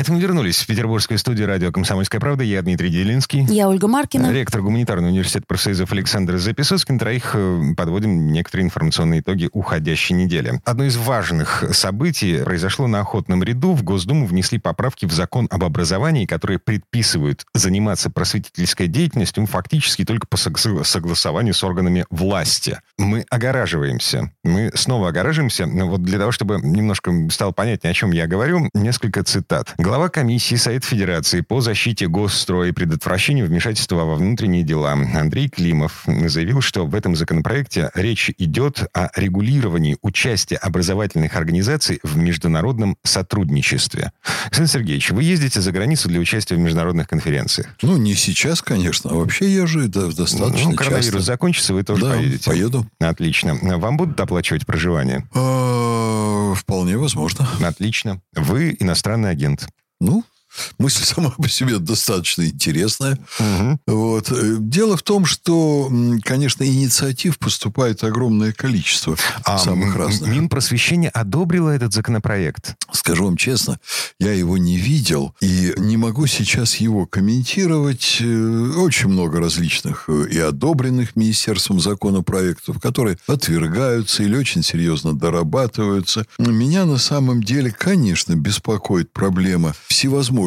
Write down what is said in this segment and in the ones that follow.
Это мы вернулись в петербургскую студию радио «Комсомольская правда». Я Дмитрий Делинский. Я Ольга Маркина. Ректор гуманитарного университета профсоюзов Александр Записоцкий. На троих э, подводим некоторые информационные итоги уходящей недели. Одно из важных событий произошло на охотном ряду. В Госдуму внесли поправки в закон об образовании, которые предписывают заниматься просветительской деятельностью фактически только по согласованию с органами власти. Мы огораживаемся. Мы снова огораживаемся. Вот для того, чтобы немножко стало понятнее, о чем я говорю, несколько цитат. Глава комиссии Совет Федерации по защите госстроя и предотвращению вмешательства во внутренние дела Андрей Климов заявил, что в этом законопроекте речь идет о регулировании участия образовательных организаций в международном сотрудничестве. Александр Сергеевич, вы ездите за границу для участия в международных конференциях? Ну, не сейчас, конечно. А вообще я же достаточно Ну, коронавирус часто. закончится, вы тоже Да, поедете? поеду. Отлично. Вам будут оплачивать проживание? А, Вполне возможно. Отлично. Вы иностранный агент. Ну, мысль сама по себе достаточно интересная. Мгм. Вот. Э, Дело в том, что, конечно, инициатив поступает огромное количество А самых разных. Минпросвещение одобрило этот законопроект? Скажу вам честно, я его не видел и не могу сейчас его комментировать. Э, Очень много различных э, и одобренных министерством законопроектов, которые отвергаются или очень серьезно дорабатываются. Меня на самом деле, конечно, беспокоит проблема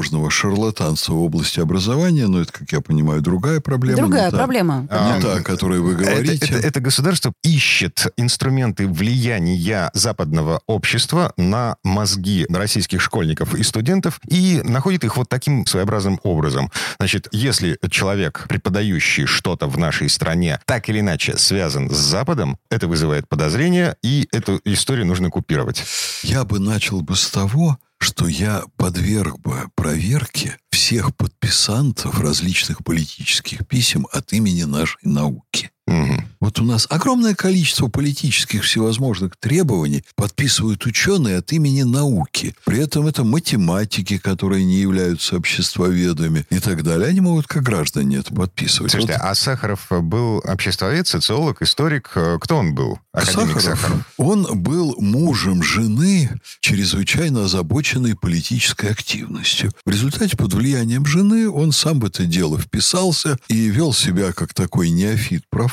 всевозможного шарлатанства в области образования, но это, как я понимаю, другая проблема. Другая не та- проблема. Не А, та, о которой вы Это, говорите. это- это государство ищет инструменты влияния западного общества на мозги российских школьников и студентов и находит их вот таким своеобразным образом. Значит, если человек, преподающий что-то в нашей стране, так или иначе связан с Западом, это вызывает подозрения, и эту историю нужно купировать. Я бы начал бы с того, что я подверг бы проверке всех подписантов различных политических писем от имени нашей науки. Вот у нас огромное количество политических всевозможных требований подписывают ученые от имени науки. При этом это математики, которые не являются обществоведами и так далее. Они могут как граждане это подписывать. Слушайте, Вот а Сахаров был обществовед, социолог, историк. Кто он был? Академик Сахаров, Сахаров. он был мужем жены, чрезвычайно озабоченной политической активностью. В результате, под влиянием жены, он сам в это дело вписался и вел себя как такой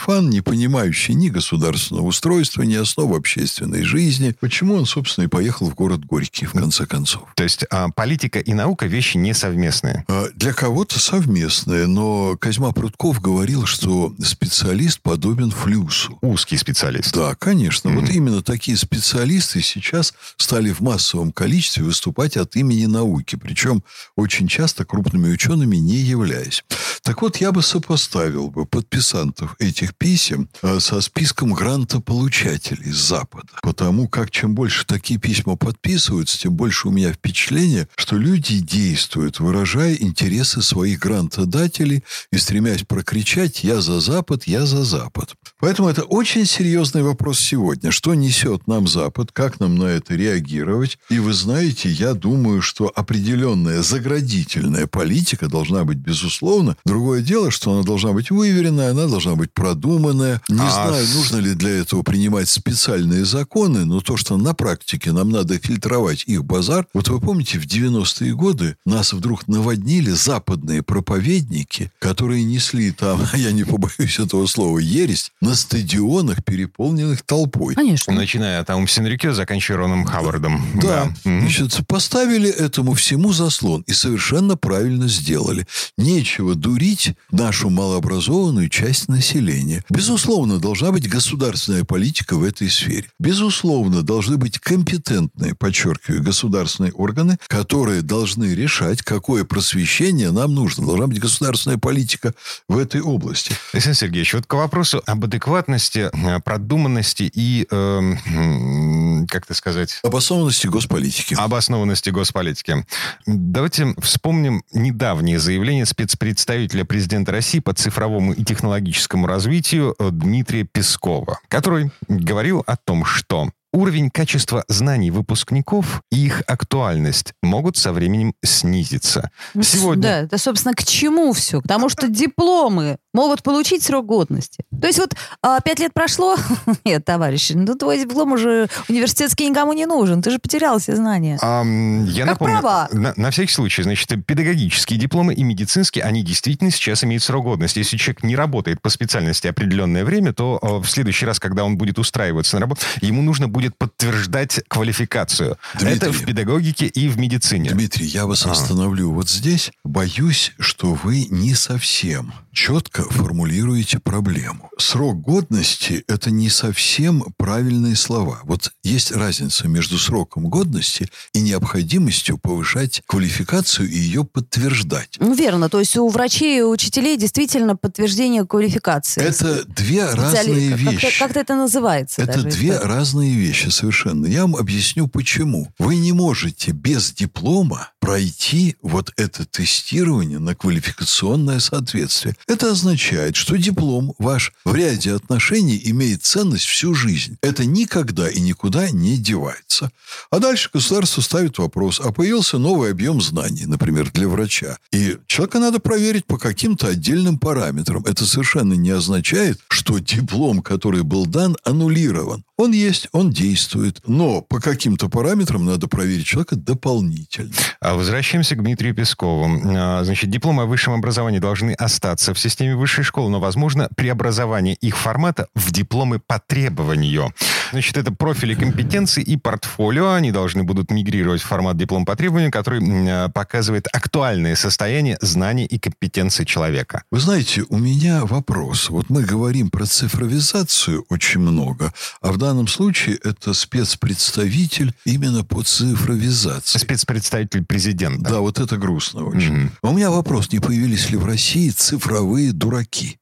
неофит-профан, не понимающий ни государственного устройства, ни основ общественной жизни. Почему он, собственно, и поехал в город Горький, в конце концов. То есть а, политика и наука вещи несовместные. А, Для кого-то совместное, но Козьма Прутков говорил, что специалист подобен флюсу. Узкий специалист. Да, конечно. Вот Мгм. именно такие специалисты сейчас стали в массовом количестве выступать от имени науки, причем очень часто крупными учеными не являясь. Так вот, я бы сопоставил бы подписантов этих писем э, со списком грантополучателей с Запада. Потому как чем больше такие письма подписываются, тем больше у меня впечатление, что люди действуют, выражая интересы своих грантодателей и стремясь прокричать «я за Запад, я за Запад». Поэтому это очень серьезный вопрос сегодня. Что несет нам Запад? Как нам на это реагировать? И вы знаете, я думаю, что определенная заградительная политика должна быть, безусловно. Другое дело, что она должна быть выверенная, она должна быть продуманная. Не А знаю, с- нужно ли для этого принимать специальные законы, но то, что на практике нам надо фильтровать их базар. Вот вы помните, в 90-е годы нас вдруг наводнили западные проповедники, которые несли там, я не побоюсь этого слова, ересь, на стадионах, переполненных толпой. Конечно. Начиная от Аум Синрикё, заканчивая Роном Хавардом. Да, Мгм. значит, поставили этому всему заслон и совершенно правильно сделали. Нечего дурить нашу малообразованную часть населения. Безусловно, должна быть государственная политика в этой сфере. Безусловно, должны быть компетентные, подчеркиваю, государственные органы, которые должны решать, какое просвещение нам нужно. Должна быть государственная политика в этой области. Александр Сергеевич, вот к вопросу об адекватности, э, продуманности и, м, как это сказать, Обоснованности госполитики. обоснованности госполитики. Давайте вспомним недавнее заявление спецпредставителя президента России по цифровому и технологическому развитию Дмитрия Пескова, который говорил о том, что уровень качества знаний выпускников и их актуальность могут со временем снизиться. Сегодня... Да, это, собственно, к чему все? Потому что дипломы могут получить срок годности. То есть вот а, пять лет прошло, нет, товарищи, ну твой диплом уже университетский никому не нужен, ты же потерял все знания. А, я как напомню, права. На, на всякий случай, значит, педагогические дипломы и медицинские, они действительно сейчас имеют срок годности. Если человек не работает по специальности определенное время, то а, в следующий раз, когда он будет устраиваться на работу, ему нужно будет подтверждать квалификацию. Дмитрий, Это в педагогике и в медицине. Дмитрий, я вас а. остановлю вот здесь. Боюсь, что вы не совсем четко формулируете проблему. Срок годности – это не совсем правильные слова. Вот есть разница между сроком годности и необходимостью повышать квалификацию и ее подтверждать. Ну, верно. То есть у врачей и учителей действительно подтверждение квалификации. Это две разные вещи. Как-то, как это называется? Это две это. разные вещи совершенно. Я вам объясню, почему. Вы не можете без диплома пройти вот это тестирование на квалификационное соответствие. Это означает, что диплом ваш в ряде отношений имеет ценность всю жизнь. Это никогда и никуда не девается. А дальше государство ставит вопрос, а появился новый объем знаний, например, для врача. И человека надо проверить по каким-то отдельным параметрам. Это совершенно не означает, что диплом, который был дан, аннулирован. Он есть, он действует, но по каким-то параметрам надо проверить человека дополнительно. А возвращаемся к Дмитрию Пескову. А, значит, дипломы о высшем образовании должны остаться в системе высшей школы, но, возможно, преобразование их формата в дипломы по требованию. Значит, это профили компетенции и портфолио. Они должны будут мигрировать в формат диплом по требованию, который а, показывает актуальное состояние знаний и компетенции человека. Вы знаете, у меня вопрос. Вот мы говорим про цифровизацию очень много, а в данном данном случае это спецпредставитель именно по цифровизации. Спецпредставитель президента. Да, вот это грустно очень. Mm-hmm. у меня вопрос, не появились ли в России цифровые дураки?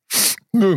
Ну,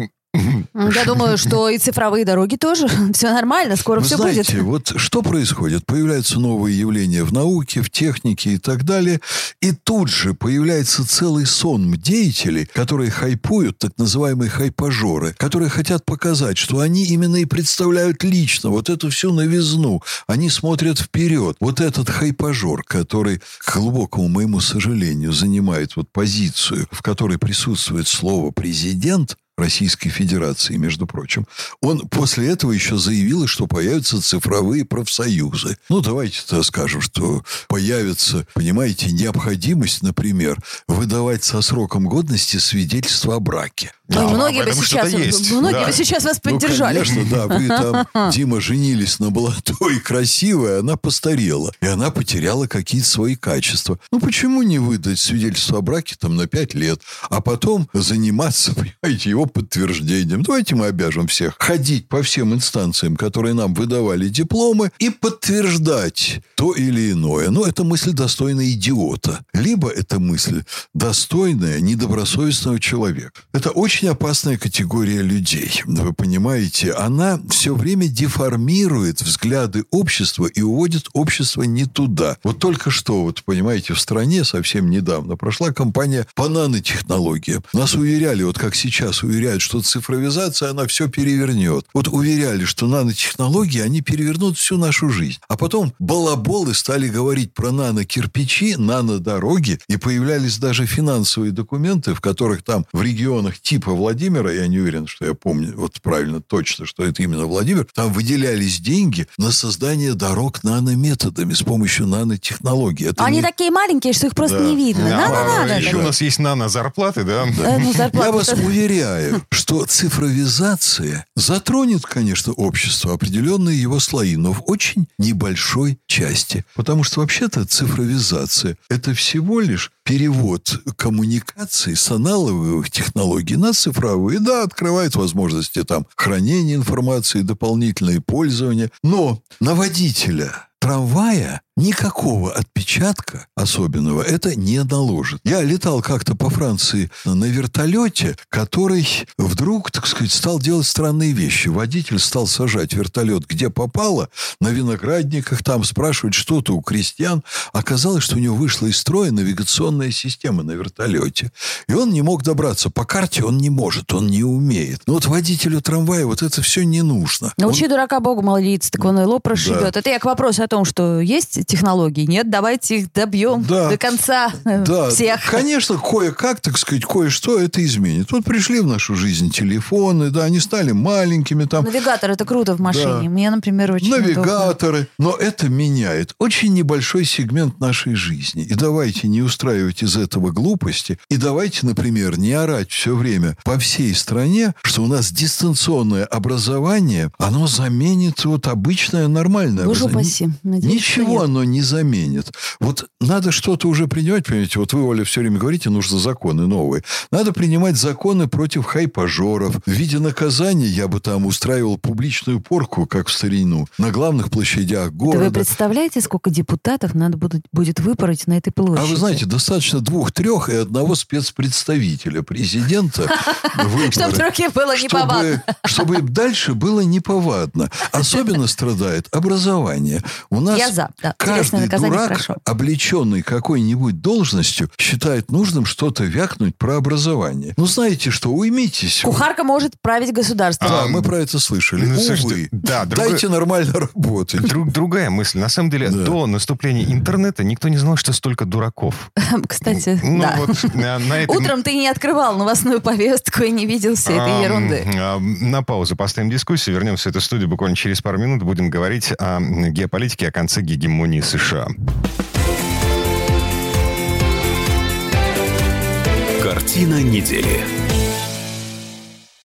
я думаю, что и цифровые дороги тоже. Все нормально, скоро Вы все знаете, будет. вот что происходит? Появляются новые явления в науке, в технике и так далее. И тут же появляется целый сон деятелей, которые хайпуют, так называемые хайпажоры, которые хотят показать, что они именно и представляют лично вот эту всю новизну. Они смотрят вперед. Вот этот хайпажор, который, к глубокому моему сожалению, занимает вот позицию, в которой присутствует слово «президент», Российской Федерации, между прочим. Он после этого еще заявил, что появятся цифровые профсоюзы. Ну, давайте-то скажем, что появится, понимаете, необходимость, например, выдавать со сроком годности свидетельство о браке. Ну, многие бы сейчас, есть. многие да. бы сейчас вас ну, поддержали. Ну, конечно, да. Вы там, Дима, женились на молодой, красивой, она постарела. И она потеряла какие-то свои качества. Ну, почему не выдать свидетельство о браке там на пять лет, а потом заниматься, понимаете, его подтверждением? Давайте мы обяжем всех ходить по всем инстанциям, которые нам выдавали дипломы, и подтверждать то или иное. Но это мысль достойна идиота. Либо это мысль достойная недобросовестного человека. Это очень очень опасная категория людей. Вы понимаете, она все время деформирует взгляды общества и уводит общество не туда. Вот только что, вот понимаете, в стране совсем недавно прошла кампания по нанотехнологиям. Нас уверяли, вот как сейчас уверяют, что цифровизация, она все перевернет. Вот уверяли, что нанотехнологии, они перевернут всю нашу жизнь. А потом балаболы стали говорить про нанокирпичи, нанодороги, и появлялись даже финансовые документы, в которых там в регионах типа Владимира Владимира, я не уверен, что я помню вот правильно точно, что это именно Владимир, там выделялись деньги на создание дорог нанометодами с помощью нанотехнологий. Это Они не... такие маленькие, что их просто да. не видно. Да, надо, а, надо. Еще да. у нас есть нано-зарплаты, да? да. Э, ну, зарплаты. Я вас уверяю, что цифровизация затронет, конечно, общество, определенные его слои, но в очень небольшой части. Потому что вообще-то цифровизация – это всего лишь перевод коммуникаций с аналоговых технологий на цифровые. Да, открывает возможности там хранения информации, дополнительное пользование. Но на водителя трамвая никакого отпечатка особенного это не наложит. Я летал как-то по Франции на вертолете, который вдруг, так сказать, стал делать странные вещи. Водитель стал сажать вертолет где попало, на виноградниках там, спрашивать что-то у крестьян. Оказалось, что у него вышла из строя навигационная система на вертолете. И он не мог добраться. По карте он не может, он не умеет. Но вот водителю трамвая вот это все не нужно. Научи он... дурака Богу молиться, так он и лоб расшибет. Да. Это я к вопросу о том, что есть технологии. Нет, давайте их добьем да. до конца э, да. всех. Конечно, кое-как, так сказать, кое-что это изменит. Вот пришли в нашу жизнь телефоны, да, они стали маленькими там. Навигатор это круто в машине. Да. Мне, например, очень Навигаторы. Удобно. Но это меняет очень небольшой сегмент нашей жизни. И давайте не устраивать из этого глупости. И давайте, например, не орать все время по всей стране, что у нас дистанционное образование, оно заменит вот обычное нормальное Боже образование. Надеюсь, Ничего оно не заменит. Вот надо что-то уже принимать, понимаете, вот вы, Оля, все время говорите, нужно законы новые. Надо принимать законы против хайпажоров. В виде наказания я бы там устраивал публичную порку, как в старину, на главных площадях города. Да вы представляете, сколько депутатов надо будет, будет выпороть на этой площади? А вы знаете, достаточно двух-трех и одного спецпредставителя президента Чтобы другим было неповадно. Чтобы дальше было неповадно. Особенно страдает образование. У нас Я за. Да. Каждый дурак, хорошо. облеченный какой-нибудь должностью, считает нужным что-то вякнуть про образование. Ну, знаете что, уймитесь. Кухарка может править государством. Да, мы про это слышали. Ну, Увы. Да, другой... Дайте нормально работать. Друг, другая мысль. На самом деле, да. до наступления интернета никто не знал, что столько дураков. Кстати, ну, да. Вот, на, на этом... Утром ты не открывал новостную повестку и не видел всей этой ерунды. А, на паузу поставим дискуссию. Вернемся в эту студию буквально через пару минут. Будем говорить о геополитике, о конце гегемонии США. Картина недели.